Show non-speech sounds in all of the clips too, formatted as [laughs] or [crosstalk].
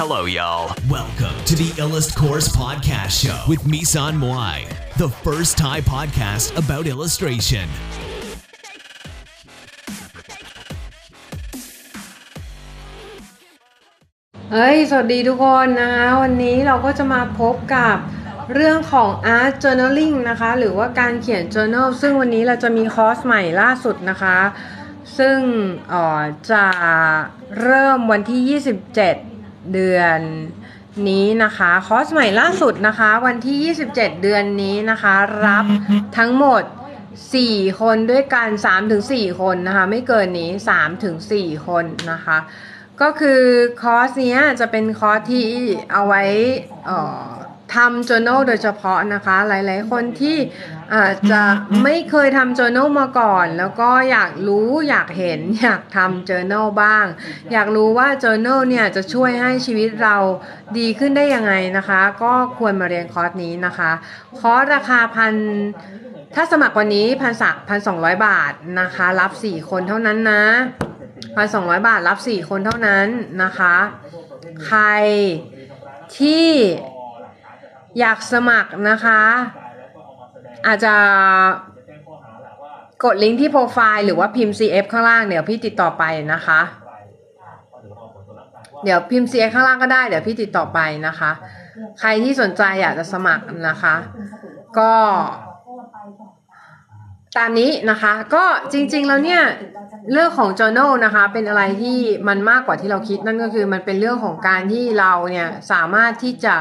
Hello, y'all. Welcome to the Illust Course Podcast Show with Misan Moai, the first Thai podcast about illustration. เฮ้ย สวัสดีทุกคนนะคะ วันนี้เราก็จะมาพบกับเรื่องของ art journaling นะคะ หรือว่าการเขียน journal ซึ่งวันนี้เราจะมีคอร์สใหม่ล่าสุดนะคะ ซึ่งเอ่อจะเริ่มวันที่ 27 เดือนนี้นะคะคอร์สใหม่ล่าสุดนะคะ วันที่ 27 เดือนนี้นะคะ รับทั้งหมด 4 คนด้วยกัน3-4 คนนะคะ ไม่เกินนี้ 3-4 คนนะคะ ก็คือคอร์สเนี้ยจะเป็นคอร์สที่เอาไว้อ่อ ทำ journal โดยเฉพาะนะคะ หลาย ๆ คนที่อาจจะไม่เคยทำ journal มาก่อน แล้วก็อยากรู้อยากเห็นอยากทำ journal บ้าง อยากรู้ว่า journal เนี่ยจะช่วยให้ชีวิตเราดีขึ้นได้ยังไงนะคะ ก็ควรมาเรียนคอร์สนี้นะคะ คอร์สราคาพันถ้าสมัครวันนี้พันสักพันสองร้อยบาทนะคะ รับสี่คนเท่านั้นนะพันสองร้อยบาทรับสี่คนเท่านั้นนะคะ ใครที่ อยากสมัครนะคะ อาจจะกดลิงก์ที่โปรไฟล์หรือว่าพิมพ์ CF ข้างล่างเดี๋ยวพี่ติดต่อไปนะคะ เดี๋ยวพิมพ์ CF ข้างล่างก็ได้เดี๋ยวพี่ติดต่อไปนะคะ ใครที่สนใจอยากจะสมัครนะคะ ก็ตามนี้นะคะก็จริงๆแล้วเนี่ยเรื่องของ journal นะคะ เป็นอะไรที่มันมากกว่าที่เราคิดนั่นก็คือมันเป็นเรื่องของการที่เราเนี่ยสามารถที่จะ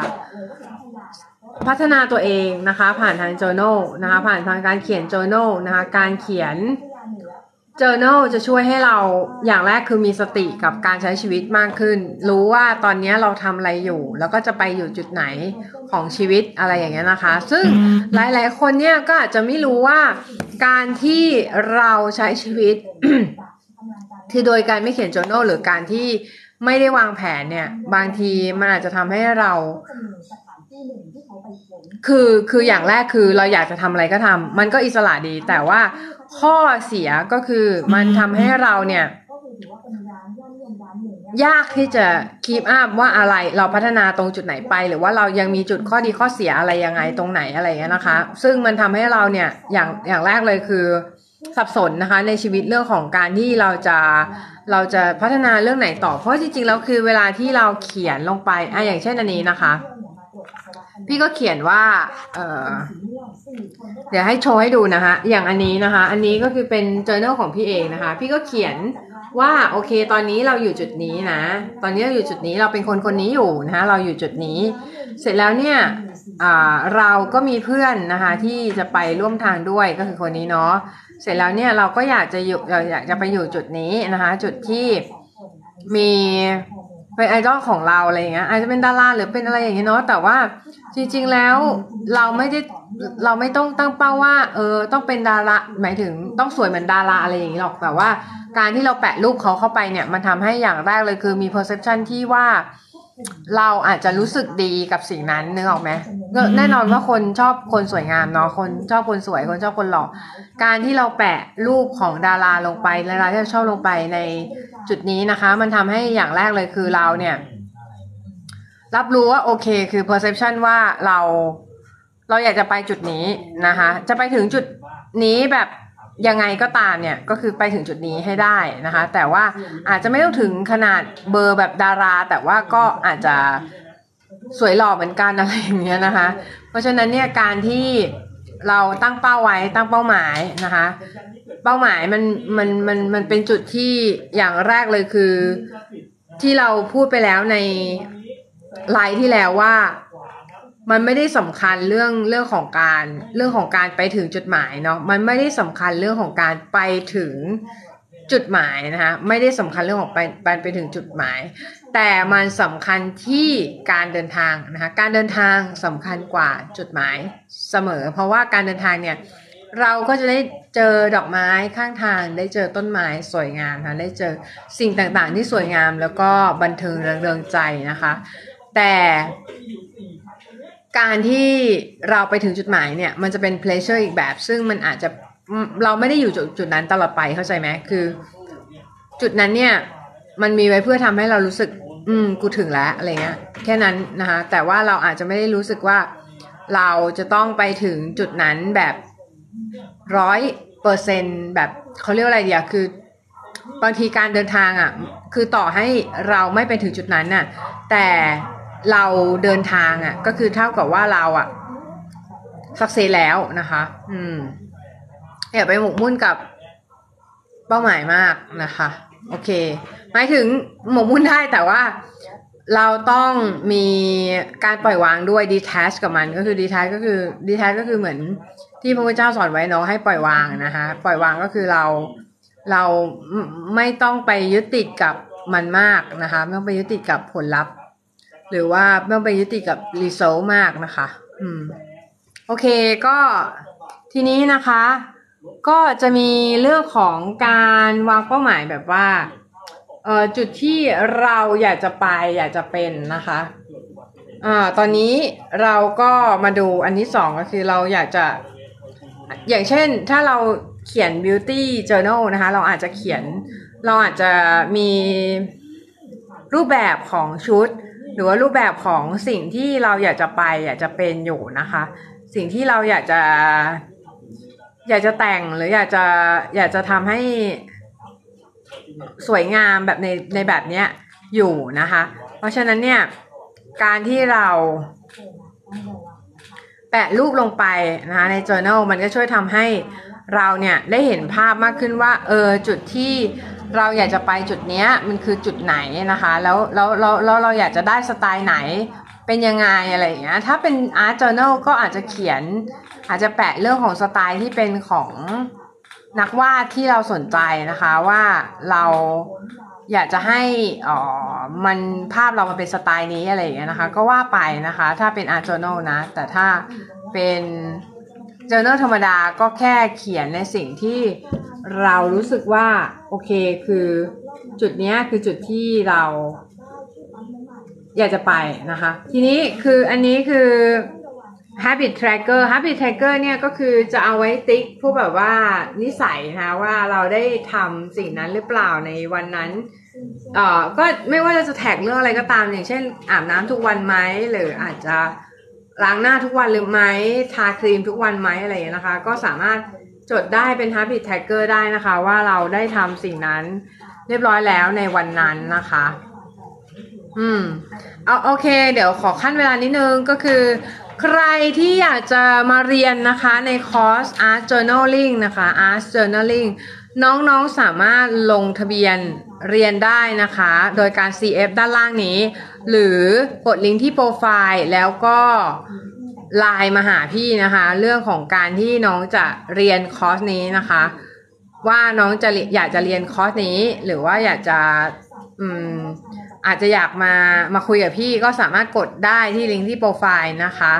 พัฒนาตัวเองนะคะ ผ่านทาง journal นะคะ ผ่านทางการเขียน journal นะคะ การเขียน journal จะช่วยให้เราอย่างแรกคือมีสติกับการใช้ชีวิตมากขึ้น รู้ว่าตอนนี้เราทำอะไรอยู่ แล้วก็จะไปอยู่จุดไหนของชีวิตอะไรอย่างเงี้ยนะคะ ซึ่งหลาย ๆ คนเนี่ยก็อาจจะไม่รู้ว่าการที่เราใช้ชีวิต คือโดยการไม่เขียน journal หรือการที่ไม่ได้วางแผนเนี่ย บางทีมันอาจจะทำให้เรา คือคืออย่างแรกคือเราอยากจะทำอะไรก็ทำมันก็อิสระดี แต่ว่าข้อเสียก็คือมันทำให้เราเนี่ยยากที่จะคีปอัพว่าอะไรเราพัฒนาตรงจุดไหนไป หรือว่าเรายังมีจุดข้อดีข้อเสียอะไรยังไงตรงไหนอะไรเงี้ยนะคะ ซึ่งมันทำให้เราเนี่ยอย่างอย่างแรกเลยคือสับสนนะคะในชีวิตเรื่องของการที่เราจะเราจะพัฒนาเรื่องไหนต่อ เพราะจริงๆแล้วคือเวลาที่เราเขียนลงไปอะอย่างเช่นอันนี้นะคะ พี่ก็เขียนว่า เออเดี๋ยวให้โชว์ให้ดูนะคะ อย่างอันนี้นะคะ อันนี้ก็คือเป็น journal ของพี่เองนะคะ พี่ก็เขียนว่าโอเค ตอนนี้เราอยู่จุดนี้นะ ตอนนี้เราอยู่จุดนี้เราเป็นคนคนนี้อยู่นะคะเราอยู่จุดนี้ เสร็จแล้วเนี่ยเราก็มีเพื่อนนะคะ ที่จะไปร่วมทางด้วยก็คือคนนี้เนาะเสร็จแล้วเนี่ยเราก็อยากจะอยู่เราอยากจะไปอยู่จุดนี้นะคะ จุดที่มี เป็นไอดอลของเราอะไรเงี้ยอาจจะเป็นดาราหรือเป็นอะไรอย่างเงี้ยเนาะแต่ว่าจริง ๆแล้วเราไม่ได้เราไม่ต้องตั้งเป้าว่า เออต้องเป็นดาราหมายถึงต้องสวยเหมือนดาราอะไรอย่างงี้หรอกแต่ว่า การที่เราแปะรูปเขาเข้าไปเนี่ย มันทำให้อย่างแรกเลยคือมี perception ที่ว่า เราอาจจะรู้สึกดีกับสิ่งนั้นนึกออกไหมแน่นอนว่าคนชอบคนสวยงามเนาะคนชอบคนสวยคนชอบคนหล่อการที่เราแปะรูปของดาราลงไปดาราที่เราชอบลงไปในจุดนี้นะคะ มันทำให้อย่างแรกเลยคือเราเนี่ย รับรู้ว่าโอเคคือ perception ว่าเรา เราอยากจะไปจุดนี้นะคะ จะไปถึงจุดนี้แบบ ยังไงก็ตามเนี่ยก็คือไปถึงจุดนี้ให้ได้นะคะ แต่ว่าอาจจะไม่ต้องถึงขนาดเบอร์แบบดารา แต่ว่าก็อาจจะสวยหล่อเหมือนกันอะไรอย่างเงี้ยนะคะ เพราะฉะนั้นเนี่ยการที่เราตั้งเป้าไว้ตั้งเป้าหมายนะคะ เป้าหมายมันมันมันมันเป็นจุดที่อย่างแรกเลยคือ ที่เราพูดไปแล้วในไลฟ์ที่แล้วว่า มันไม่ได้สำคัญเรื่องเรื่องของการเรื่องของการไปถึงจุดหมายเนาะมันไม่ได้สำคัญเรื่องของการไปถึงจุดหมายนะคะไม่ได้สำคัญเรื่องของไปไปไปถึงจุดหมาย แต่มันสำคัญที่การเดินทางนะคะการเดินทางสำคัญกว่าจุดหมายเสมอ เพราะว่าการเดินทางเนี่ยเราก็จะได้เจอดอกไม้ข้างทาง ได้เจอต้นไม้สวยงามนะได้เจอสิ่งต่างๆที่สวยงามแล้วก็บันเทิงเริงใจนะคะ แต่ การที่เราไปถึงจุดหมายเนี่ย มันจะเป็น pleasure อีกแบบ ซึ่งมันอาจจะเราไม่ได้อยู่จุดจุดนั้นตลอดไปเข้าใจไหมคือ จุดนั้นเนี่ย มันมีไว้เพื่อทำให้เรารู้สึก อืม กูถึงแล้วอะไรเงี้ยแค่นั้นนะคะแต่ว่าเราอาจจะไม่ได้รู้สึกว่า เราจะต้องไปถึงจุดนั้นแบบร้อยเปอร์เซ็นแบบเขาเรียกอะไรเดียคือบางทีการเดินทางอะ คือต่อให้เราไม่ไปถึงจุดนั้นน่ะ แต่ เราเดินทางอะ ก็คือเท่ากับว่าเราอะสักเซแล้วนะคะ อืมอย่าไปหมกมุ่นกับเป้าหมายมากนะคะ โอเค หมายถึงหมกมุ่นได้แต่ว่าเราต้องมีการปล่อยวางด้วย detach กับมันก็คือ detach ก็คือ detach ก็คือเหมือนที่พระพุทธเจ้าสอนไว้เนาะให้ปล่อยวางนะคะปล่อยวางก็คือเราเราไม่ต้องไปยึดติดกับมันมากนะคะ ไม่ต้องไปยึดติดกับผลลัพธ์ หรือว่าไม่ต้องไปยึดติดกับ result มากนะคะ อืม โอเคก็ทีนี้นะคะ ก็จะมีเรื่องของการวางเป้าหมายแบบว่าเอ่อจุดที่เราอยากจะไปอยากจะเป็นนะคะอ่าตอนนี้เราก็มาดูอันที่สองก็คือเราอยากจะ อย่างเช่นถ้าเราเขียน beauty journal นะคะ เราอาจจะเขียน เราอาจจะมีรูปแบบของชุด หรือว่ารูปแบบของสิ่งที่เราอยากจะไปอยากจะเป็นอยู่นะคะ สิ่งที่เราอยากจะ อยากจะแต่งหรืออยากจะอยากจะทำให้สวยงามแบบในในแบบเนี้ยอยู่นะคะ เพราะฉะนั้นเนี่ยการที่เราแปะรูปลงไปนะคะใน journal มันก็ช่วยทำให้เราเนี่ยได้เห็นภาพมากขึ้นว่าเออจุดที่ เราอยากจะไปจุดเนี้ยมันคือจุดไหนนะคะ แล้วแล้วเราเราเราอยากจะได้สไตล์ไหนเป็นยังไงอะไรอย่างเงี้ยถ้าเป็น art journal ก็อาจจะเขียน อาจจะแปะเรื่องของสไตล์ที่เป็นของนักวาดที่เราสนใจนะคะว่าเราอยากจะให้อ๋อมันภาพเรามันเป็นสไตล์นี้อะไรอย่างเงี้ยนะคะ ก็ว่าไปนะคะ ถ้าเป็น art journal นะ แต่ถ้าเป็น journal ธรรมดาก็แค่เขียนในสิ่งที่ เรารู้สึกว่า โอเคคือจุดนี้คือจุดที่เรา อยากจะไปนะคะ ทีนี้คืออันนี้คือ habit tracker habit tracker เนี่ยก็คือจะเอาไว้ติ๊กพวกแบบว่านิสัยนะคะว่าเราได้ทำสิ่งนั้นหรือเปล่าในวันนั้นเอ่อก็ไม่ว่าจะแท็กเรื่องอะไรก็ตาม อย่างเช่น อาบน้ำทุกวันไหมหรืออาจจะล้างหน้าทุกวันหรือไหมทาครีมทุกวันไหมอะไรอย่างนี้นะคะ ก็สามารถ จดได้เป็น habit tracker ได้นะคะ ว่าเราได้ทำสิ่งนั้น เรียบร้อยแล้วในวันนั้นนะคะ อืมเอาโอเค เดี๋ยวขอขั้นเวลานิดนึงก็คือ ใครที่อยากจะมาเรียนนะคะในคอร์ส Art Journaling นะคะ Art Journaling น้องๆสามารถลงทะเบียนเรียนได้นะคะ โดยการ CF ด้านล่างนี้ หรือกดลิงก์ที่โปรไฟล์แล้วก็ ไลน์มาหาพี่นะคะ เรื่องของการที่น้องจะเรียนคอร์สนี้นะคะ ว่าน้องจะอยากจะเรียนคอร์สนี้ หรือว่าอยากจะอืมอาจจะอยากมามาคุยกับพี่ก็สามารถกดได้ที่ลิงก์ที่โปรไฟล์นะคะ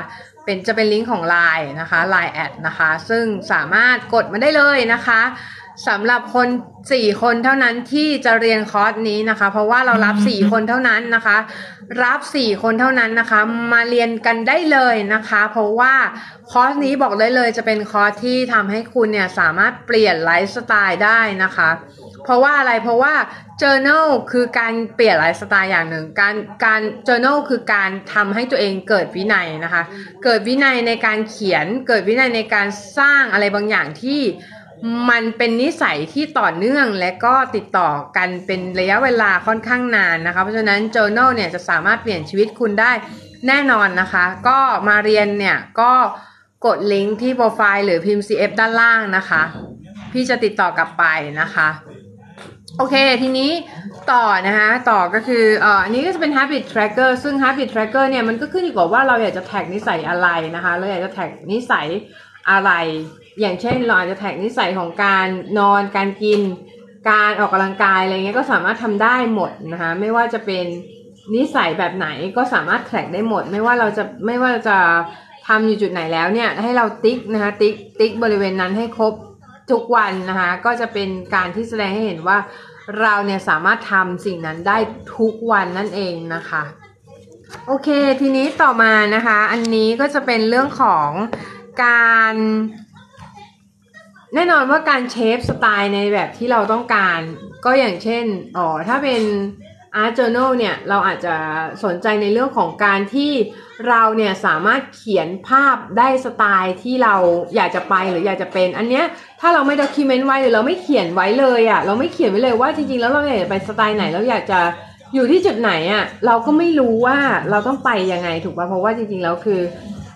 เป็นจะเป็นลิงก์ของ Line นะคะ Line แอดนะคะ ซึ่งสามารถกดมาได้เลยนะคะ สำหรับคน4คนเท่านั้นที่จะเรียนคอร์สนี้นะคะ เพราะว่าเรารับ4คนเท่านั้นนะคะ รับ4คนเท่านั้นนะคะ มาเรียนกันได้เลยนะคะ เพราะว่าคอร์สนี้บอกได้เลยจะเป็นคอร์สที่ทำให้คุณเนี่ยสามารถเปลี่ยนไลฟ์สไตล์ได้นะคะ เพราะว่าอะไรเพราะว่า journal คือการเปลี่ยนไลฟ์สไตล์อย่างหนึ่ง การการ journal คือการทำให้ตัวเองเกิดวินัยนะคะ เกิดวินัยในการเขียน เกิดวินัยในการสร้างอะไรบางอย่างที่ มันเป็นนิสัยที่ต่อเนื่องและก็ติดต่อกันเป็นระยะเวลาค่อนข้างนานนะคะ เพราะฉะนั้น journal เนี่ยจะสามารถเปลี่ยนชีวิตคุณได้แน่นอนนะคะ ก็มาเรียนเนี่ยก็กดลิงก์ที่โปรไฟล์หรือพิมพ์ CF ด้านล่างนะคะ พี่จะติดต่อกลับไปนะคะ โอเค ทีนี้ต่อนะคะต่อก็คือเอ่ออันนี้ก็จะเป็น habit tracker ซึ่ง habit tracker เนี่ยมันก็ขึ้นอยู่กับว่าเราอยากจะแท็กนิสัยอะไรนะคะ เราอยากจะแท็กนิสัยอะไร อย่างเช่นเราอาจจะแท็กนิสัยของการนอนการกิน การออกกำลังกายอะไรเงี้ยก็สามารถทำได้หมดนะคะไม่ว่าจะเป็นนิสัยแบบไหนก็สามารถแท็กได้หมด ไม่ว่าเราจะไม่ว่าจะทำอยู่จุดไหนแล้วเนี่ยให้เราติ๊กนะคะติ๊กติ๊กบริเวณนั้นให้ครบทุกวันนะคะก็จะเป็นการที่แสดงให้เห็นว่าเราเนี่ยสามารถทำสิ่งนั้นได้ทุกวันนั่นเองนะคะ โอเคทีนี้ต่อมานะคะ อันนี้ก็จะเป็นเรื่องของการ แน่นอนว่าการเชฟสไตล์ในแบบที่เราต้องการ ก็อย่างเช่นอ๋อถ้าเป็น art journal เนี่ย เราอาจจะสนใจในเรื่องของการที่เราเนี่ยสามารถเขียนภาพได้สไตล์ที่เราอยากจะไปหรืออยากจะเป็น อันเนี้ยถ้าเราไม่ด็อกิเมนต์ไว้หรือเราไม่เขียนไว้เลยอะ่ะเราไม่เขียนไว้เลยว่าจริงๆแล้วเราอยากจะไปสไตล์ไหนเราอยากจะอยู่ที่จุดไหนอะ่ะเราก็ไม่รู้ว่าเราต้องไปยังไงถูกป่ะเพราะว่าจริงๆแล้วคือ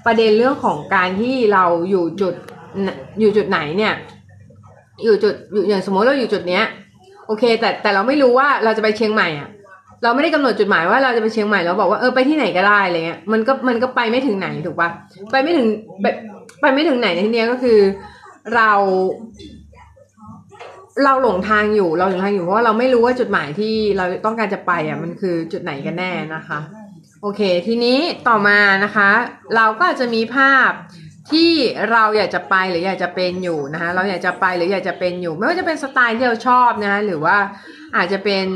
ประเด็นเรื่องของการที่เราอยู่จุด อยู่จุดไหนเนี่ย อยู่จุดอยู่อย่างสมมติเราอยู่จุดเนี้ย โอเค แต่แต่เราไม่รู้ว่าเราจะไปเชียงใหม่อะ เราไม่ได้กำหนดจุดหมายว่าเราจะไปเชียงใหม่เราบอกว่าเออไปที่ไหนก็ได้อะไรเงี้ยมันก็มันก็ไปไม่ถึงไหนถูกปะไปไม่ถึงไปไปไม่ถึงไหนในที่นี้ก็คือ เรา เราหลงทางอยู่ เราหลงทางอยู่เพราะว่าเราไม่รู้ว่าจุดหมายที่เราต้องการจะไปอะ มันคือจุดไหนกันแน่นะคะ โอเค ทีนี้ต่อมานะคะ เราก็จะมีภาพ ที่เราอยากจะไปหรืออยากจะเป็นอยู่นะคะเราอยากจะไปหรืออยากจะเป็นอยู่ ไม่ว่าจะเป็นสไตล์ที่เราชอบนะคะหรือว่าอาจจะเป็น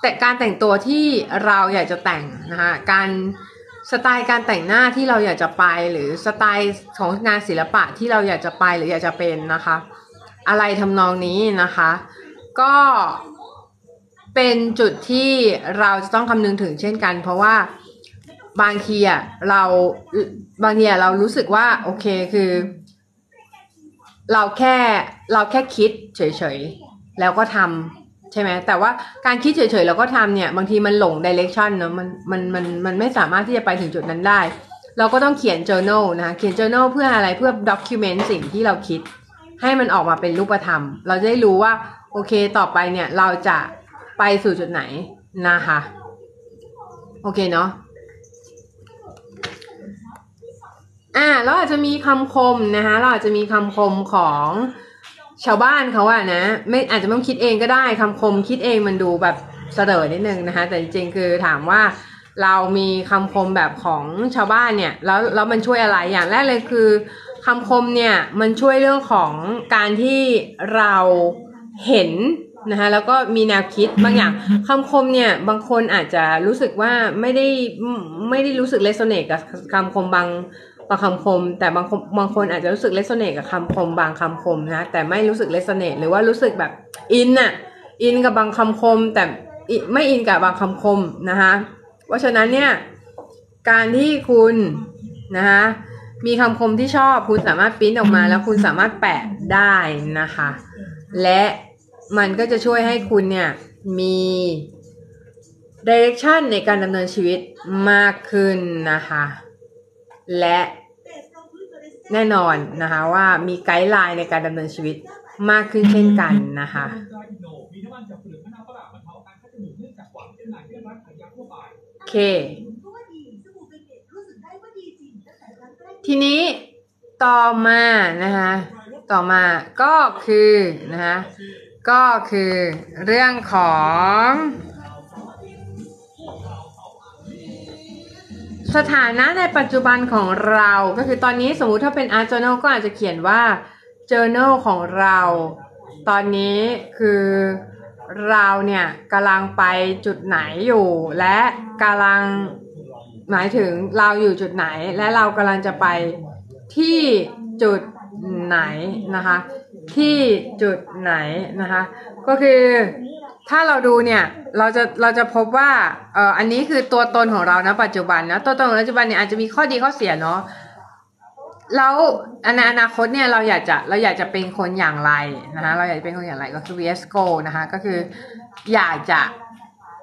แต่การแต่งตัวที่เราอยากจะแต่งนะคะการสไตล์การแต่งหน้าที่เราอยากจะไปหรือสไตล์ของงานศิลปะที่เราอยากจะไปหรืออยากจะเป็นนะคะ อะไรทำนองนี้นะคะ ก็เป็นจุดที่เราจะต้องคำนึงถึงเช่นกัน เพราะว่า บางทีอะเราบางทีอะเรารู้สึกว่า โอเคคือ เราแค่เราแค่คิดเฉยๆ แล้วก็ทำใช่ไหมแต่ว่าการคิดเฉยๆแล้วก็ทำเนี่ย บางทีมันหลงดิเรกชันเนาะมันมันมันมันไม่สามารถที่จะไปถึงจุดนั้นได้ เราก็ต้องเขียน journal นะคะเขียน journal เพื่ออะไรเพื่อ document สิ่งที่เราคิด ให้มันออกมาเป็นรูปธรรม เราจะได้รู้ว่า โอเคต่อไปเนี่ยเราจะไปสู่จุดไหนนะคะ โอเคเนาะ อ่าเราอาจจะมีคำคมนะคะเราอาจจะมีคำคมของชาวบ้านเขาอะนะไม่อาจจะไม่ต้องคิดเองก็ได้คำคมคิดเองมันดูแบบเสดอนิดนึงนะคะแต่จริงๆคือถามว่าเรามีคำคมแบบของชาวบ้านเนี่ยแล้วแล้วมันช่วยอะไรอย่างแรกเลยคือคำคมเนี่ยมันช่วยเรื่องของการที่เราเห็นนะคะแล้วก็มีแนวคิดบางอย่างคำคมเนี่ยบางคนอาจจะรู้สึกว่าไม่ได้ไม่ได้รู้สึกเลสโซเนตกับคำคมบาง บางคำคม แต่บางบางคนอาจจะรู้สึกเลสโซเนตกับคำคม บางคำคมนะแต่ไม่รู้สึกเลสโซเนตหรือว่ารู้สึกแบบอินอะอินกับบางคำคม แต่ไม่อินกับบางคำคมนะคะเพราะฉะนั้นเนี่ยการที่คุณนะคะมีคำคมที่ชอบคุณสามารถพิมพ์ออกมาแล้วคุณสามารถแปะได้นะคะ และมันก็จะช่วยให้คุณเนี่ยมีดิเรกชันในการดำเนินชีวิตมากขึ้นนะคะ และ แน่นอนนะคะว่ามีไกด์ไลน์ในการดำเนินชีวิตมากขึ้นเช่นกันนะคะโอเค ทีนี้ต่อมานะคะต่อมาก็คือนะคะก็คือเรื่องของ สถานะในปัจจุบันของเราก็คือตอนนี้สมมุติถ้าเป็น art journal ก็อาจจะเขียนว่า journal ของเรา ตอนนี้คือเราเนี่ยกำลังไปจุดไหนอยู่ และกำลังหมายถึงเราอยู่จุดไหน และเรากำลังจะไปที่จุดไหนนะคะ ที่จุดไหนนะคะ ก็คือถ้าเราดูเนี่ยเราจะเราจะพบว่าเอ่ออันนี้คือตัวตนของเรานะปัจจุบันนะตัวตนของปัจจุบันเนี่ยอาจจะมีข้อดีข้อเสียเนาะแล้วในอนาคตเนี่ยเราอยากจะเราอยากจะเป็นคนอย่างไรนะคะเราอยากจะเป็นคนอย่างไรก็คือ VS Go นะคะก็คืออยากจะ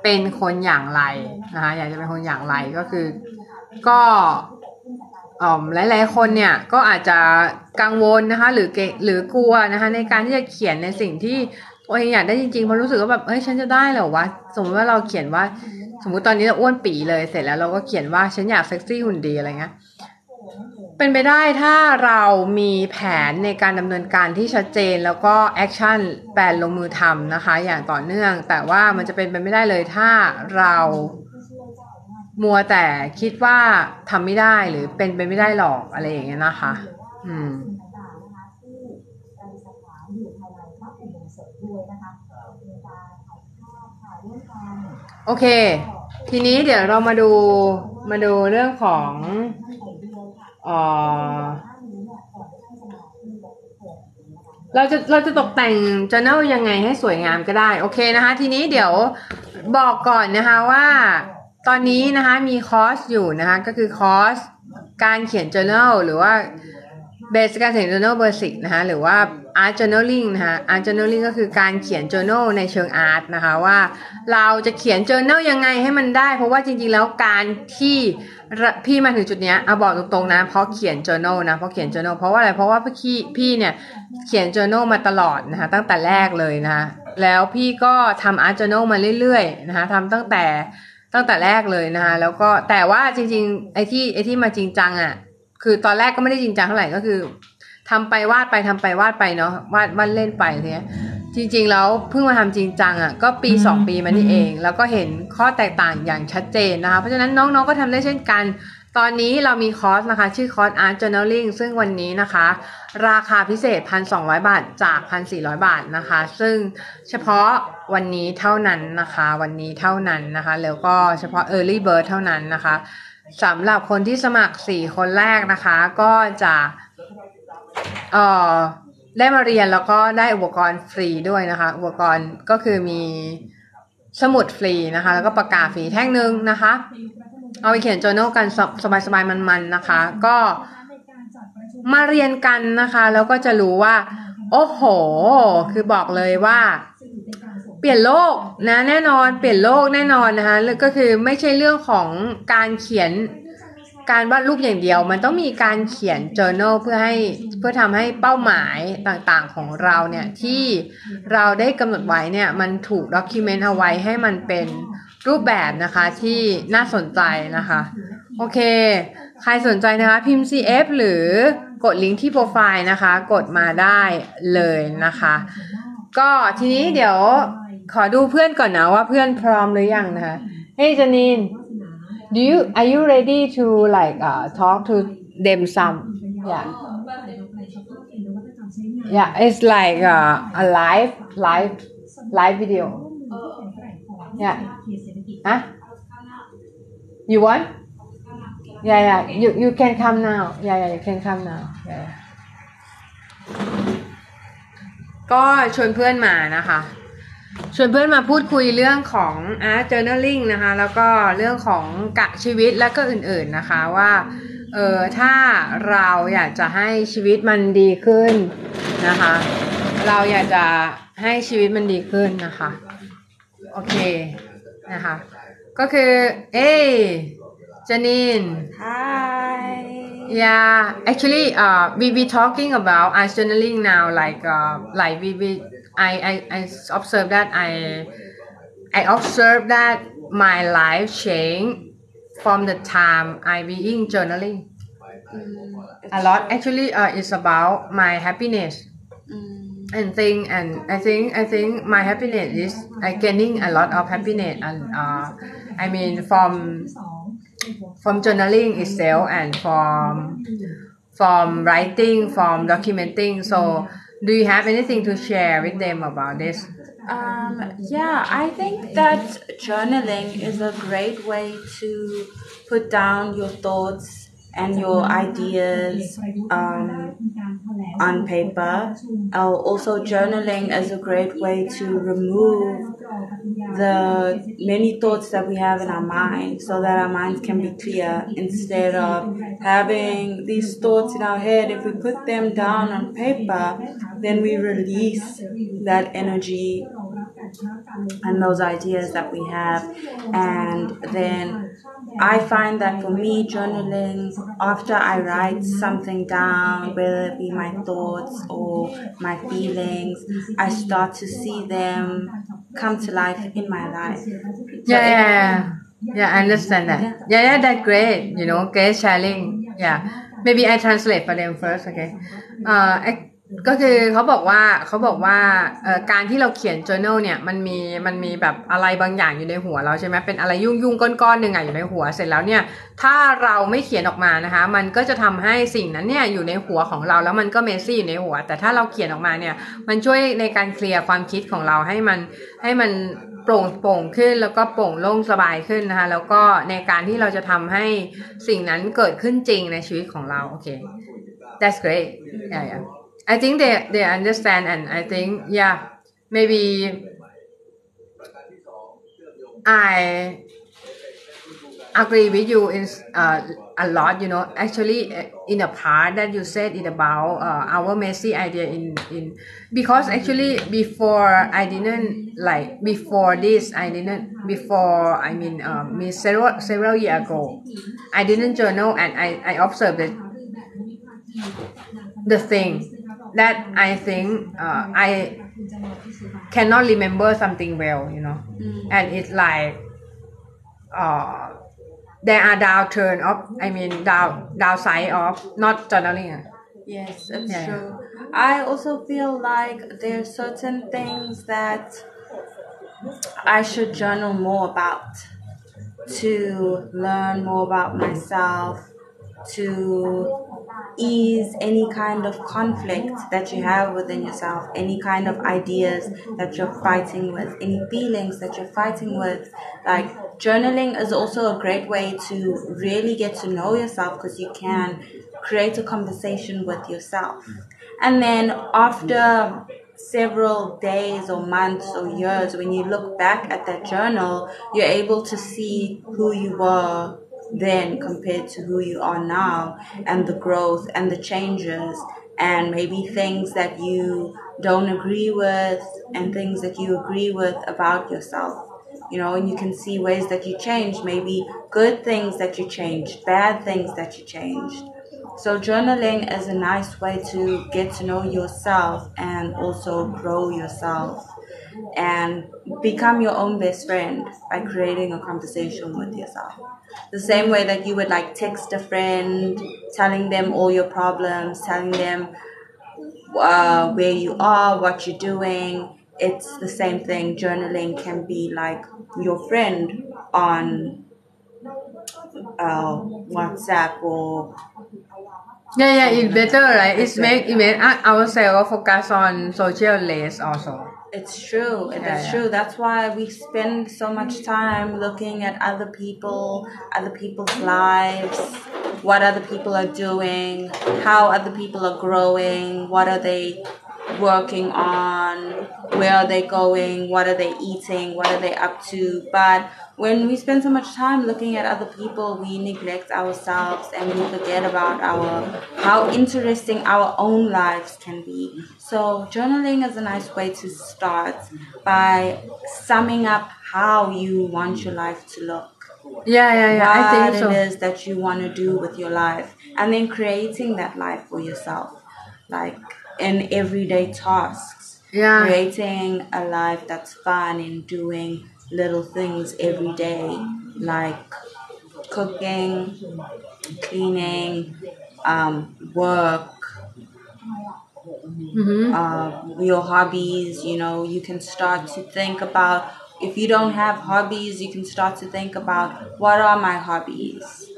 เป็นคนอย่างไรนะคะอยากจะเป็นคนอย่างไรก็คือ ก็ หลาย ๆ คนเนี่ยก็อาจจะกังวลนะคะหรือเกหรือกลัวนะคะในการที่จะเขียนในสิ่งที่ตัวเองอยากได้จริงๆเพราะรู้สึกว่าแบบเฮ้ยฉันจะได้เหรอวะสมมติว่าเราเขียนว่า สมมุติตอนนี้เราอ้วนพีเลยเสร็จแล้วเราก็เขียนว่าฉันอยากเซ็กซี่หุ่นดีอะไรเงี้ยเป็นไปได้ถ้าเรามีแผนในการดำเนินการที่ชัดเจนแล้วก็ action plan ลงมือทำนะคะ อย่างต่อเนื่อง แต่ว่ามันจะเป็นไปไม่ได้เลยถ้าเรา มัวแต่คิดว่าทำไม่ได้หรือเป็นไปไม่ได้หรอกอะไรอย่างเงี้ยนะคะ อืมโอเค ทีนี้เดี๋ยวเรามาดูมาดูเรื่องของออเราจะเราจะตกแต่ง journal ยังไงให้สวยงามก็ได้ โอเคนะคะ ทีนี้เดี๋ยวบอกก่อนนะคะว่า ตอนนี้นะคะมีคอร์สอยู่นะคะก็คือคอร์สการเขียน journal หรือว่าเบสการเขียน journal basic นะคะหรือว่า art journaling นะคะ art journaling ก็คือการเขียน journal ในเชิงอาร์ตนะคะว่าเราจะเขียน journal ยังไงให้มันได้ เพราะว่าจริงๆแล้วการที่พี่มาถึงจุดนี้เอาบอกตรงๆนะเพราะเขียน journal นะเพราะเขียน journal เพราะว่าอะไรเพราะว่าพี่พี่เนี่ยเขียน journal มาตลอดนะคะตั้งแต่แรกเลยนะคะแล้วพี่ก็ทำ art journal มาเรื่อยๆนะคะทำตั้งแต่ ตั้งแต่แรกเลยนะคะแล้วก็แต่ว่าจริง ๆ ไอ้ที่ไอ้ที่มาจริงจังอะ่ะ คือตอนแรกก็ไม่ได้จริงจังเท่าไหร่ก็คือทำไปวาดไปทำไปวาดไปเนาะวาดวาดเล่นไปเนี้ยจริงๆแล้วเพิ่งมาทำจริงจังอะ่ะก็ปี 2 ปีมานี่เอง แล้วก็เห็นข้อแตกต่างอย่างชัดเจนนะคะเพราะฉะนั้นน้องๆก็ทำได้เช่นกัน ตอนนี้เรามีคอร์สนะคะ ชื่อคอร์ส Art Journaling ซึ่งวันนี้นะคะ ราคาพิเศษ 1,200 บาทจาก 1,400 บาทนะคะ ซึ่งเฉพาะวันนี้เท่านั้นนะคะ วันนี้เท่านั้นนะคะ แล้วก็เฉพาะ Early Bird เท่านั้นนะคะสำหรับคนที่สมัคร 4 คนแรกนะคะ ก็จะเอ่อได้มาเรียนแล้วก็ได้อุปกรณ์ฟรีด้วยนะคะ อุปกรณ์ก็คือมีสมุดฟรีนะคะ แล้วก็ปากกาฟรีแท่งหนึ่งนะคะ เอาไปเขียน journal กันสบายๆมันๆนะคะ ก็มาเรียนกันนะคะ แล้วก็จะรู้ว่า โอ้โห คือบอกเลยว่า เปลี่ยนโลกนะแน่นอนเปลี่ยนโลกแน่นอนนะคะก็คือไม่ใช่เรื่องของการเขียนการวาดรูปอย่างเดียว มันต้องมีการเขียน journal เพื่อให้เพื่อทำให้เป้าหมายต่างๆของเราเนี่ยที่เราได้กำหนดไว้เนี่ยมันถูก document เอาไว้ให้มันเป็น รูปแบบนะคะที่น่าสนใจนะคะ โอเค ใครสนใจนะคะพิมพ์ CF หรือกดลิงก์ที่โปรไฟล์นะคะ กดมาได้เลยนะคะ ก็ทีนี้เดี๋ยวขอดูเพื่อนก่อนนะว่าเพื่อนพร้อมหรือยังนะคะ เฮ้ยจันิน do you are you ready to like uh, talk to them some yeah yeah it's like uh, a live live live video yeah huh you want yeah yeah you you can come now yeah yeah you can come now yeah ก็ชวนเพื่อนมานะคะ ชวนเพื่อนมาพูดคุยเรื่องของ art journaling นะคะ แล้วก็เรื่องของกะชีวิตแล้วก็อื่นๆนะคะว่าเออถ้าเราอยากจะให้ชีวิตมันดีขึ้นนะคะ เราอยากจะให้ชีวิตมันดีขึ้นนะคะ โอเค นะคะ ก็คือ เอ้จานิน Hi. Yeah, actually, uh, we be talking about art journaling now. Like, uh, like we we I I I observe that I I observe that my life change from the time I being journaling. A lot actually, uh, it's about my happiness and thing and I think I think my happiness is I gaining a lot of happiness and uh, I mean from from journaling itself and from from writing from documenting. So do you have anything to share with them about this? Um, yeah, I think that journaling is a great way to put down your thoughts and your ideas um, on paper. Uh, also, journaling is a great way to remove the many thoughts that we have in our mind so that our minds can be clear instead of having these thoughts in our head. If we put them down on paper, then we release that energy and those ideas that we have. And then I find that for me, journaling, after I write something down, whether it be my thoughts or my feelings, I start to see them come to life in my life. yeah, so yeah, yeah, yeah. I understand that. Yeah, yeah, that's great. You know, great sharing. Yeah. Maybe I translate for them first, okay? Uh, I, ก็คือเขาบอกว่าเขาบอกว่าการที่เราเขียน journal เนี่ยมันมีมันมีแบบอะไรบางอย่างอยู่ในหัวเราใช่ไหมเป็นอะไรยุ่งยุ่งก้อนๆหนึ่งอะอยู่ในหัวเสร็จแล้วเนี่ยถ้าเราไม่เขียนออกมานะคะ มันก็จะทำให้สิ่งนั้นเนี่ยอยู่ในหัวของเราแล้วมันก็เมซี่อยู่ในหัว แต่ถ้าเราเขียนออกมาเนี่ยมันช่วยในการเคลียร์ความคิดของเราให้มันให้มันโปร่งโปร่งขึ้นแล้วก็โปร่งโล่งสบายขึ้นนะคะ แล้วก็ในการที่เราจะทำให้สิ่งนั้นเกิดขึ้นจริงในชีวิตของเราโอเค that's great yeah yeah I think they they understand and I think yeah maybe I agree with you in uh, a lot you know. Actually uh, in the part that you said it about uh, our messy idea in in because actually before I didn't like before this I didn't before I mean um several several years ago I didn't journal and I I observed the the thing that I think uh, I cannot remember something well you know and it's like uh there are downturn of I mean down downside of not journaling Yes, it's Yeah. true. I also feel like there's certain things that I should journal more about to learn more about myself, to ease any kind of conflict that you have within yourself, any kind of ideas that you're fighting with, any feelings that you're fighting with. Like journaling is also a great way to really get to know yourself because you can create a conversation with yourself. And then after several days or months or years, when you look back at that journal, you're able to see who you were then compared to who you are now and the growth and the changes and maybe things that you don't agree with and things that you agree with about yourself. You know and you can see ways that you changed maybe good things that you changed bad things that you changed. So journaling is a nice way to get to know yourself and also grow yourself and become your own best friend by creating a conversation with yourself. The same way that you would like text a friend, telling them all your problems, telling them uh, where you are, what you're doing. It's the same thing. Journaling can be like your friend on uh, WhatsApp or yeah yeah it's better right it's make it make us- ourselves focus on social less also It's true. It is Yeah, yeah. true. That's why we spend so much time looking at other people, other people's lives, what other people are doing, how other people are growing, what are they working on, where are they going, what are they eating, what are they up to. But when we spend so much time looking at other people, we neglect ourselves and we forget about our how interesting our own lives can be. So journaling is a nice way to start by summing up how you want your life to look. yeah yeah yeah I think so it is that you want to do with your life, and then creating that life for yourself, like in everyday tasks. Yeah. Creating a life that's fun and doing little things every day like cooking cleaning um, work mm-hmm. uh, your hobbies you know you can start to think about if you don't have hobbies you can start to think about what are my hobbies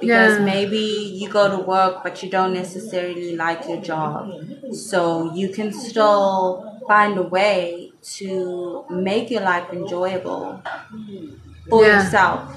because Yeah. maybe you go to work but you don't necessarily like your job so you can still find a way to make your life enjoyable for Yeah. yourself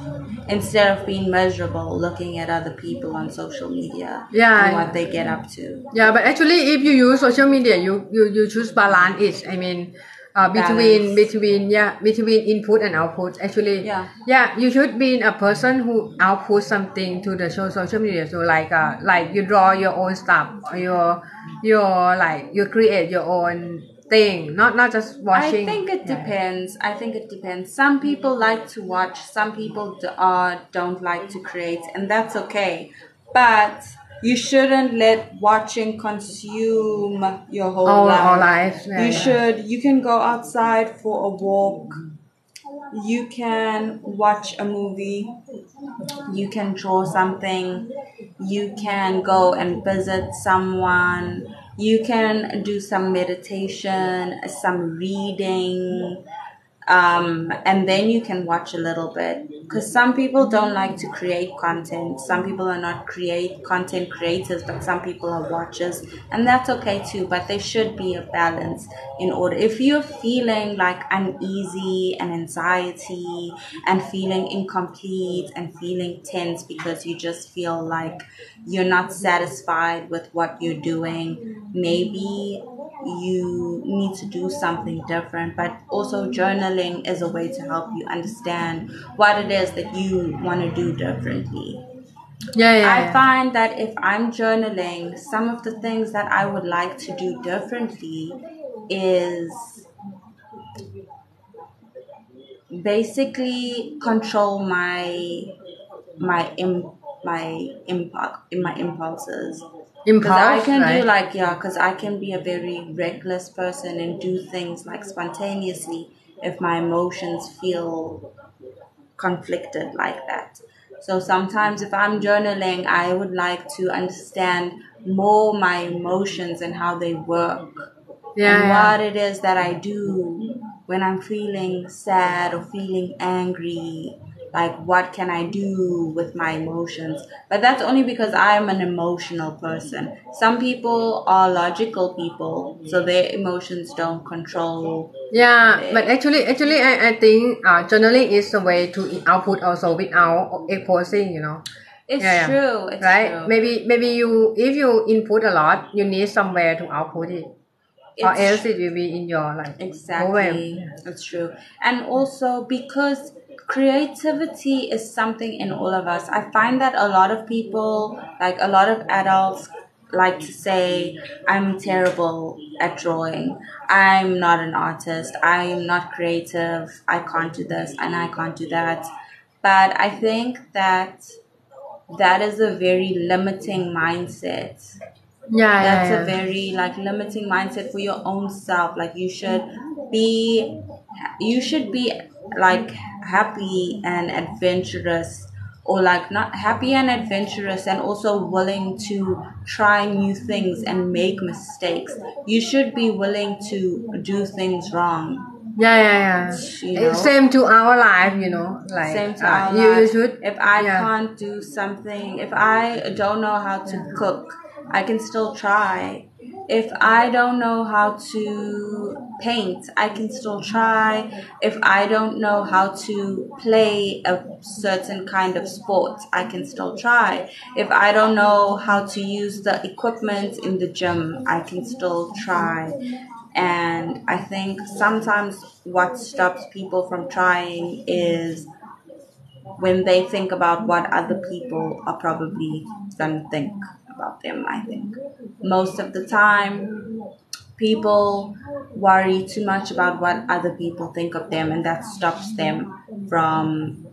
instead of being miserable looking at other people on social media Yeah. and what they get up to Yeah, but actually, if you use social media, you you, you choose balance it. I mean, uh, between Balance. between yeah between input and output. Actually, Yeah. yeah, you should be a person who output something to the so- social media. So like uh like you draw your own stuff, or your your like you create your own thing, not not just watching. I think it Yeah. depends. I think it depends. Some people like to watch, some people d- uh, don't like to create, and that's okay. But you shouldn't let watching consume your whole All life. lives. Yeah, you yeah. should. You can go outside for a walk. You can watch a movie. You can draw something. You can go and visit someone. You can do some meditation, some reading, um, and then you can watch a little bit. Because some people don't like to create content. Some people are not create content creators but some people are watchers. And that's okay too but there should be a balance in order. If you're feeling like uneasy and anxiety and feeling incomplete and feeling tense because you just feel like you're not satisfied with what you're doing maybe you need to do something different but also journaling is a way to help you understand what it is that you want to do differently yeah, yeah, I yeah. find that if I'm journaling, some of the things that I would like to do differently is basically control my my Im, my impact in my impulses. Because I can right? do like yeah, because I can be a very reckless person and do things like spontaneously if my emotions feel conflicted like that. So sometimes if I'm journaling, I would like to understand more my emotions and how they work yeah, and yeah. what it is that I do when I'm feeling sad or feeling angry. Like, what can I do with my emotions? But that's only because I'm an emotional person. Some people are logical people, so their emotions don't control. Yeah, but actually, actually, I, I think uh, journaling is a way to output also without exposing, you know. It's Yeah, true. It's right? true. Maybe maybe you if you input a lot, you need somewhere to output it, or else it will be in your like Exactly. overwhelm. That's true. And also because creativity is something in all of us. I find that a lot of people, like a lot of adults, like to say, I'm terrible at drawing. I'm not an artist. I'm not creative. I can't do this and I can't do that. But I think that that is a very limiting mindset Yeah, that's yeah, a very like limiting mindset for your own self like you should be you should be like happy and adventurous or like not happy and adventurous and also willing to try new things and make mistakes you should be willing to do things wrong yeah, yeah, yeah. You know? Same to our life, you know, like same to uh, our you, you should. if i yeah. can't do something if i don't know how to cook i can still try if i don't know how to paint i can still try. If i don't know how to play a certain kind of sport i can still try. If i don't know how to use the equipment in the gym i can still try. And i think sometimes what stops people from trying is when they think about what other people are probably gonna think about them, I think. Most of the time, people worry too much about what other people think of them, and that stops them from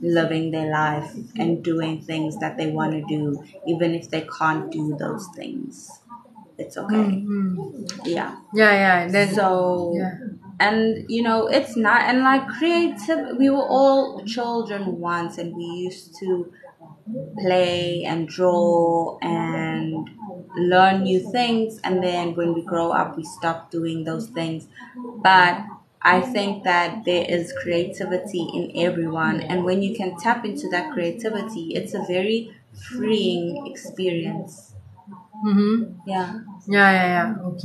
living their life and doing things that they want to do, even if they can't do those things. It's okay. Mm-hmm. Yeah. Yeah, yeah. Then So, yeah. and you know, it's not, and like creative, we were all children once and we used to play and draw and learn new things. And then when we grow up, we stop doing those things. But I think that there is creativity in everyone. And when you can tap into that creativity, it's a very freeing experience. Mm-hmm. Yeah.ย่าย่าย่าโอเค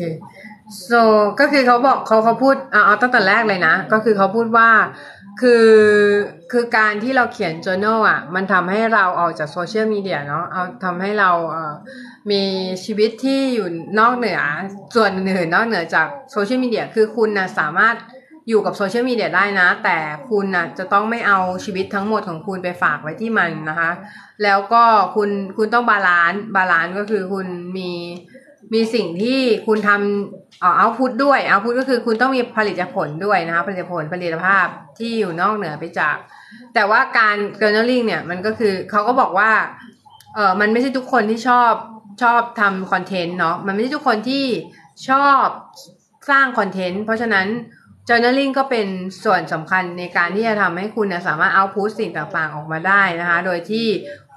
so ก็คือเขาบอกเขาเขาพูดอ่ะเอาตั้งแต่แรกเลยนะ ก็คือเขาพูดว่า คือคือการที่เราเขียน journal อะ มันทำให้เราออกจากโซเชียลมีเดียเนาะเอาทำให้เราเอ่อมีชีวิตที่อยู่นอกเหนือ ส่วนอื่นนอกเหนือจากโซเชียลมีเดียคือคุณนะสามารถอยู่กับโซเชียลมีเดียได้นะ แต่คุณนะจะต้องไม่เอาชีวิตทั้งหมดของคุณไปฝากไว้ที่มันนะคะ แล้วก็คุณคุณต้อง balance balance ก็คือคุณมี มีสิ่งที่คุณทำ output ด้วย output ก็คือคุณต้องมีผลิตผลด้วยนะคะผลิตผลผลิตภาพที่อยู่นอกเหนือไปจาก แต่ว่าการ journaling เนี่ยมันก็คือเขาก็บอกว่าเออมันไม่ใช่ทุกคนที่ชอบชอบทำคอนเทนต์เนาะมันไม่ใช่ทุกคนที่ชอบสร้างคอนเทนต์เพราะฉะนั้น journaling ก็เป็นส่วนสำคัญในการที่จะทำให้คุณสามารถเอาพุทสิ่งต่างๆออกมาได้นะคะ โดยที่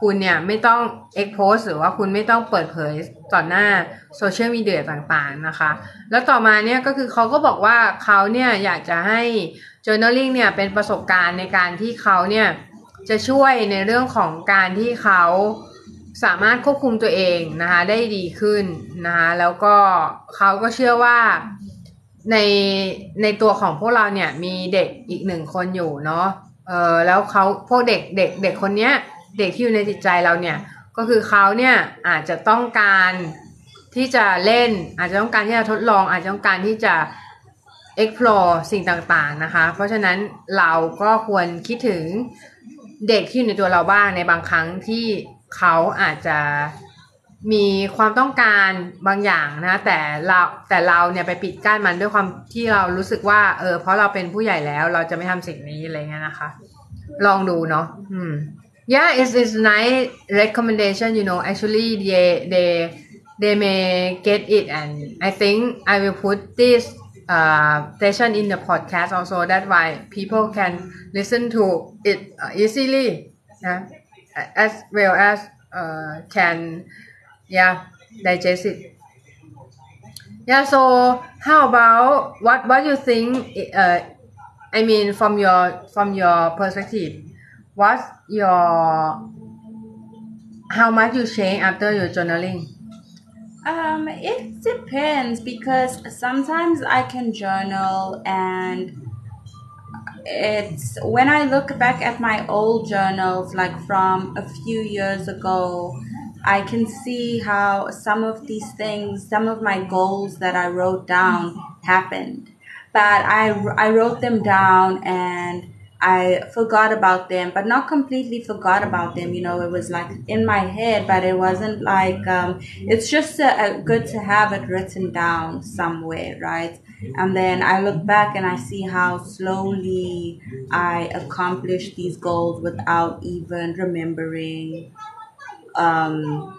คุณเนี่ยไม่ต้อง expose หรือว่าคุณไม่ต้องเปิดเผยต่อหน้าโซเชียลมีเดียต่างๆนะคะ แล้วต่อมาเนี่ยก็คือเขาก็บอกว่าเขาเนี่ยอยากจะให้ journaling เนี่ยเป็นประสบการณ์ในการที่เขาเนี่ยจะช่วยในเรื่องของการที่เขาสามารถควบคุมตัวเองนะคะได้ดีขึ้นนะคะแล้วก็เขาก็เชื่อว่า ในในตัวของพวกเราเนี่ยมีเด็กอีกหนึ่งคนอยู่เนาะเออแล้วเขาพวกเด็กเด็กเด็กคนเนี้ยเด็กที่อยู่ในจิตใจเราเนี่ยก็คือเขาเนี่ยอาจจะต้องการที่จะเล่น อาจจะต้องการที่จะทดลอง อาจจะต้องการที่จะ explore สิ่งต่างๆนะคะ เพราะฉะนั้นเราก็ควรคิดถึงเด็กที่อยู่ในตัวเราบ้างในบางครั้งที่เขาอาจจะ มีความต้องการบางอย่างนะ แต่เราแต่เราเนี่ยไปปิดกั้นมันด้วยความที่เรารู้สึกว่า เออ เพราะเราเป็นผู้ใหญ่แล้ว เราจะไม่ทำสิ่งนี้อะไรเงี้ยนะคะ ลองดูเนาะอืม yeah it's it's nice recommendation you know actually they they they may get it and I think I will put this uh, session in the podcast also that why people can listen to it easily yeah, as well as uh, can yeah digest it. Yeah so how about what what you think uh, I mean from your from your perspective what's your how much you change after your journaling? Um, it depends because sometimes I can journal and it's when I look back at my old journals, like from a few years ago, I can see how some of these things, some of my goals that I wrote down happened. But I, I wrote them down and I forgot about them, but not completely forgot about them. You know, it was like in my head, but it wasn't like, um, it's just a, a good to have it written down somewhere, right? And then I look back and I see how slowly I accomplished these goals without even remembering. Um,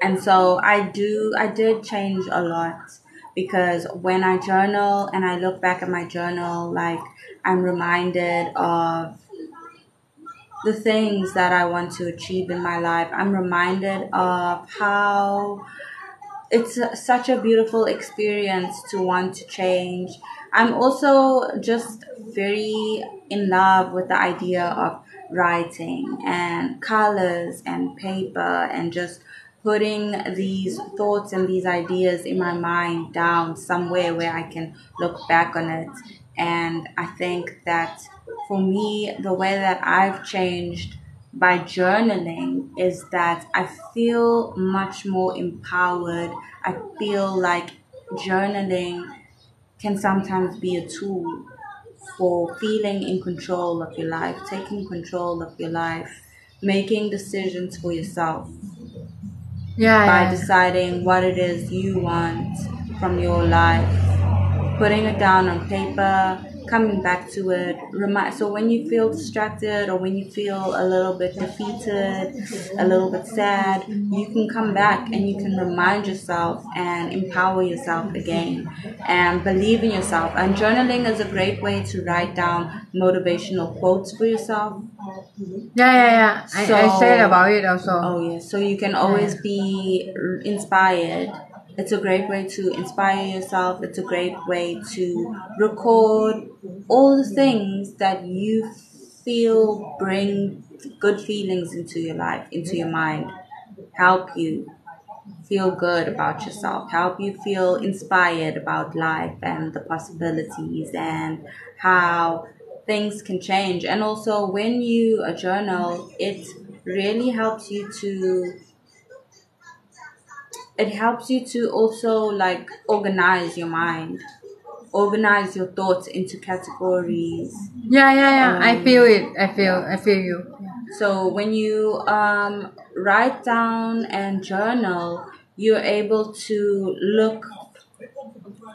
and so I do, I did change a lot because when I journal and I look back at my journal, like I'm reminded of the things that I want to achieve in my life. I'm reminded of how it's such a beautiful experience to want to change. I'm also just very in love with the idea of writing and colors and paper and just putting these thoughts and these ideas in my mind down somewhere where I can look back on it. And I think that for me, the way that I've changed by journaling is that I feel much more empowered. I feel like journaling can sometimes be a tool for feeling in control of your life, taking control of your life, making decisions for yourself yeah, by yeah. deciding what it is you want from your life, putting it down on paper, coming back to it. Remind so when you feel distracted or when you feel a little bit defeated, a little bit sad, you can come back and you can remind yourself and empower yourself again and believe in yourself. And journaling is a great way to write down motivational quotes for yourself. yeah yeah yeah I, I So- said about it also Oh yes, so you can always be inspired. It's a great way to inspire yourself. It's a great way to record all the things that you feel bring good feelings into your life, into your mind, help you feel good about yourself, help you feel inspired about life and the possibilities and how things can change. And also, when you journal, it really helps you to. It helps you to also like organize your mind, organize your thoughts into categories. yeah yeah yeah I Um, feel it I feel I feel you So when you um, write down and journal, you're able to look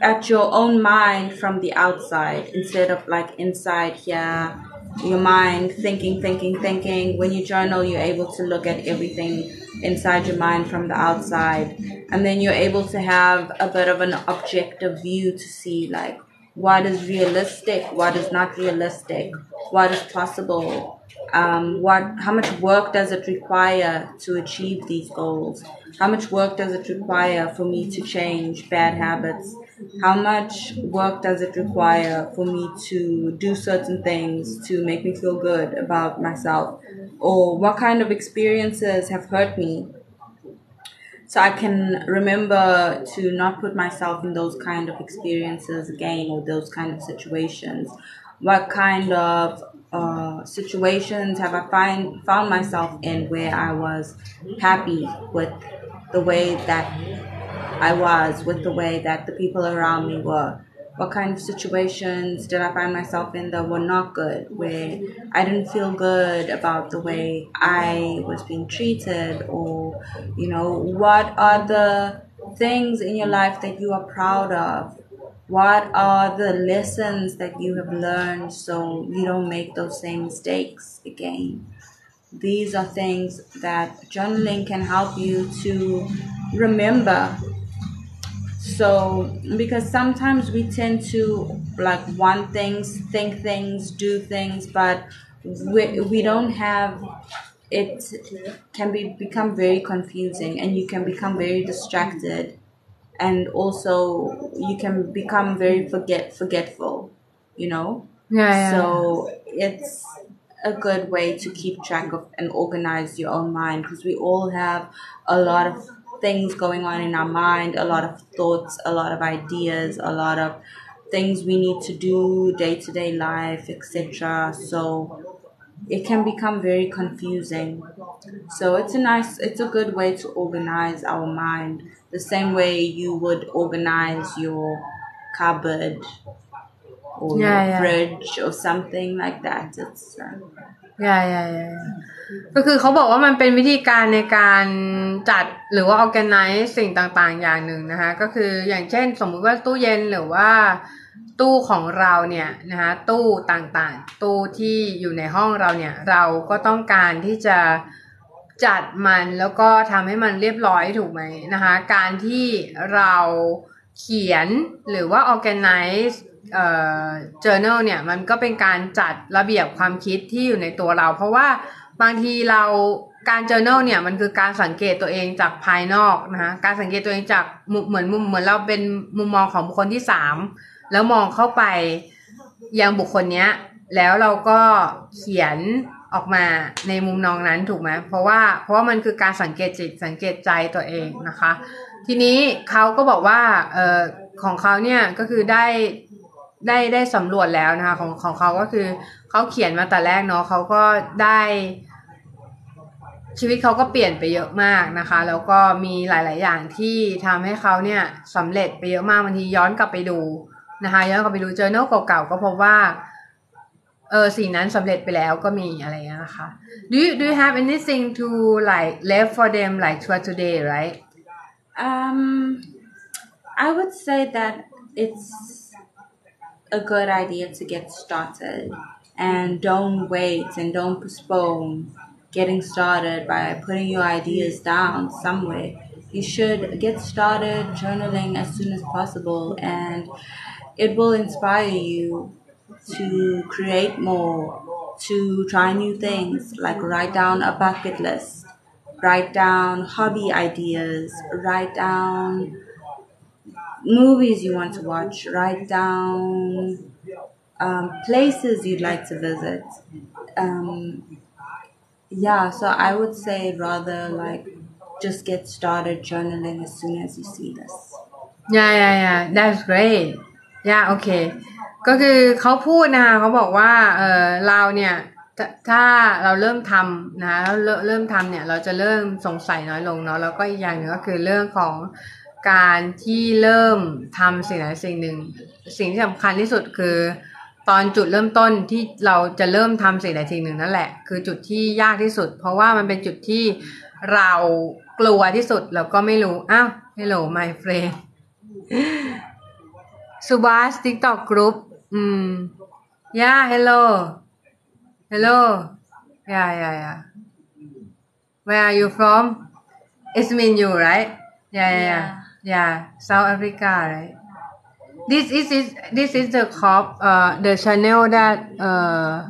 at your own mind from the outside instead of like inside here. Your mind thinking, thinking, thinking. When you journal, you're able to look at everything inside your mind from the outside. And then you're able to have a bit of an objective view to see like what is realistic, what is not realistic, what is possible, um, what how much work does it require to achieve these goals? How much work does it require for me to change bad habits? How much work does it require for me to do certain things to make me feel good about myself? Or what kind of experiences have hurt me? So I can remember to not put myself in those kind of experiences again or those kind of situations. What kind of uh, situations have I find found myself in where I was happy with the way that I was, with the way that the people around me were. What kind of situations did I find myself in that were not good, where I didn't feel good about the way I was being treated, or, you know, what are the things in your life that you are proud of? What are the lessons that you have learned so you don't make those same mistakes again? These are things that journaling can help you to remember. So, because sometimes we tend to like want things, think things, do things, but we, we don't have it can be become very confusing and you can become very distracted and also you can become very forget forgetful you know yeah, yeah. so it's a good way to keep track of and organize your own mind because we all have a lot of things going on in our mind, a lot of thoughts, a lot of ideas, a lot of things we need to do, day to day life, etc. So it can become very confusing. So it's a nice, it's a good way to organize our mind the same way you would organize your cupboard or yeah, your yeah. fridge or something like that. It's uh, yeah, yeah, yeah. ก็คือเขาบอกว่ามันเป็นวิธีการในการจัดหรือว่า organize สิ่งต่างๆ อย่างหนึ่งนะคะ ก็คืออย่างเช่นสมมุติว่าตู้เย็นหรือว่าตู้ของเราเนี่ยนะคะตู้ต่างๆ ตู้ที่อยู่ในห้องเราเนี่ยเราก็ต้องการที่จะจัดมันแล้วก็ทำให้มันเรียบร้อยถูกไหมนะคะการที่เราเขียนหรือว่า organize เอ่อ journal เนี่ยมันก็เป็นการจัดระเบียบความคิดที่อยู่ในตัวเรา เพราะว่า บางทีเราการ journal เนี่ยมันคือการสังเกตตัวเองจากภายนอกนะคะการสังเกตตัวเองจากเหมือนมุมเหมือนเราเป็นมุมมองของบุคคลที่สามแล้วมองเข้าไปยังบุคคลเนี้ย แล้วเราก็เขียนออกมาในมุมนองนั้นถูกไหมเพราะว่าเพราะว่ามันคือการสังเกตจิตสังเกตใจตัวเองนะคะ ทีนี้เขาก็บอกว่าเออของเขาเนี่ยก็คือได้ได้ได้สำรวจแล้วนะคะของของเขาก็คือเขาเขียนมาแต่แรกเนาะเขาก็ได้ ชีวิตเขาก็เปลี่ยนไปเยอะมากนะคะ แล้วก็มีหลาย ๆ อย่างที่ทำให้เขาเนี่ยสำเร็จไปเยอะมากบางทีย้อนกลับไปดูนะคะย้อนกลับไปดูเจอเนลเก่า ๆ ก็พบว่าเออสิ่งนั้นสำเร็จไปแล้วก็มีอะไรอย่างเงี้ยนะคะ do you do you have anything to like left for them like for today right um, I would say that it's a good idea to get started and don't wait and don't postpone getting started by putting your ideas down somewhere. You should get started journaling as soon as possible and it will inspire you to create more, to try new things, like write down a bucket list, write down hobby ideas, write down movies you want to watch, write down um, places you'd like to visit. Um, yeah, so I would say rather like just get started journaling as soon as you see this. yeah yeah yeah that's great yeah okay ก็คือเขาพูดนะคะเขาบอกว่าเออเราเนี่ยถ้าเราเริ่มทำนะแล้วเริ่มเริ่มทำเนี่ยเราจะเริ่มสงสัยน้อยลงเนาะแล้วก็อีกอย่างหนึ่งก็คือเรื่องของการที่เริ่มทำสิ่งใดสิ่งหนึ่ง สิ่งที่สำคัญที่สุดคือ ตอนจุดเริ่มต้นที่เราจะเริ่มทำสิ่งใดสิ่งหนึ่งนั่นแหละ คือจุดที่ยากที่สุด เพราะว่ามันเป็นจุดที่เรากลัวที่สุดแล้วก็ไม่รู้ อ้าว hello my friend สุบาสติ๊กต็อกกรุ๊ปอืมย่า hello hello yeah yeah yeah where are you from it's mean you right yeah yeah yeah yeah South Africa right this is is this is the cop uh the channel that uh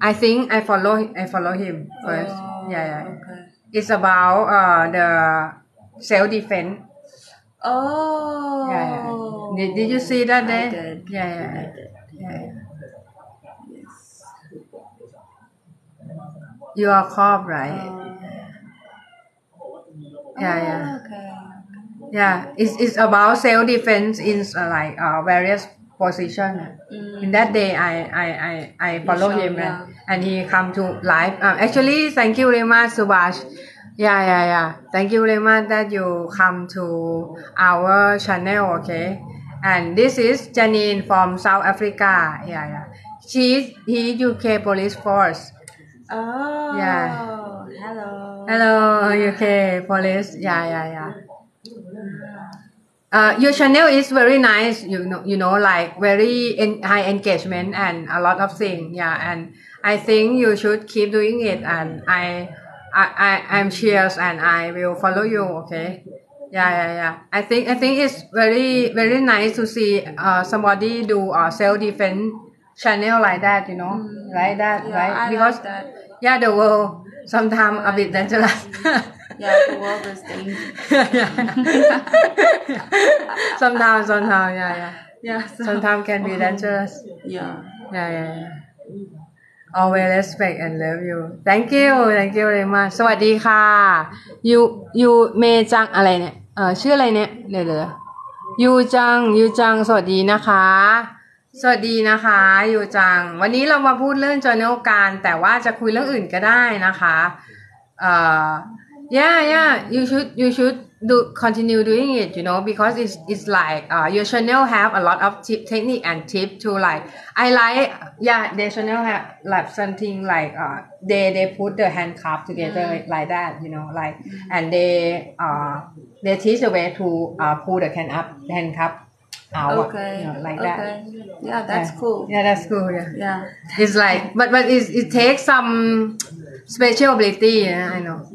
I think I follow I follow him first Oh, yeah yeah Okay. it's about uh the self defense Oh. yeah, yeah. Did, did you see that I did. yeah yeah I yeah, did. yeah, yeah. Yes. you are cop right yeah Oh, yeah Okay. Yeah it's it's about self defense in uh, like uh various position Mm. in that day I I I I follow him yeah. and, and he come to live uh, actually thank you very much Subhash yeah yeah yeah thank you very much that you come to our channel okay and this is Janine from South Africa yeah yeah she's he UK police force Oh. Yeah. Hello. hello UK police yeah yeah yeah uh, your channel is very nice you know you know like very en- high engagement and a lot of things yeah and i think you should keep doing it and i i, I i'm cheers and i will follow you okay? Yeah yeah yeah. I think i think it's very very nice to see uh, somebody do a self-defense channel like that you know like that Yeah, right? I like because that. yeah the world sometimes a bit dangerous [laughs] Yeah, the world is dangerous. sometimes, sometimes, yeah, yeah. Yeah. So, Sometimes can be dangerous. yeah. Yeah, yeah, yeah. Always respect and love you. Thank you, thank you very much. สวัสดีค่ะยูยูเมจังอะไรเนี่ย เออชื่ออะไรเนี่ย เดี๋ยวเดี๋ยวยูจังยูจัง สวัสดีนะคะ สวัสดีนะคะยูจัง วันนี้เรามาพูดเรื่อง journal การ แต่ว่าจะคุยเรื่องอื่นก็ได้นะคะ เอ่อ yeah yeah you should you should do continue doing it you know because it's it's like uh, your channel have a lot of tip technique and tip to like I like yeah their channel have like something like uh they they put the handcuff together like that you know like and they uh they teach a way to uh pull the hand up handcuff out Okay. you know, like okay. that Yeah, that's yeah. cool. yeah that's cool yeah Yeah. it's like but but it it takes some special ability yeah, I know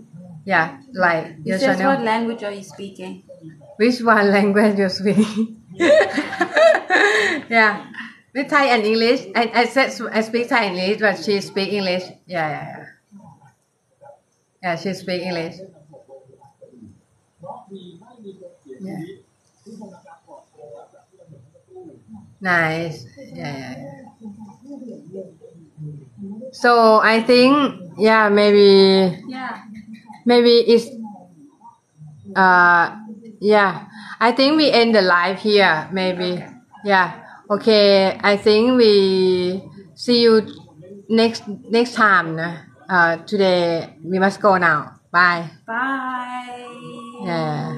yeah like your It says what language are you speaking? which one [laughs] language you speak [laughs] yeah. With Thai and English I I said I speak Thai and English but she speak English. Yeah yeah yeah. Yeah she speak English. Yeah. Nice. Yeah yeah yeah. So I think yeah maybe Yeah. Maybe it's uh yeah. I think we end the live here maybe. Yeah. Okay. I think we see you next next time uh today. We must go now. Bye. Bye. yeah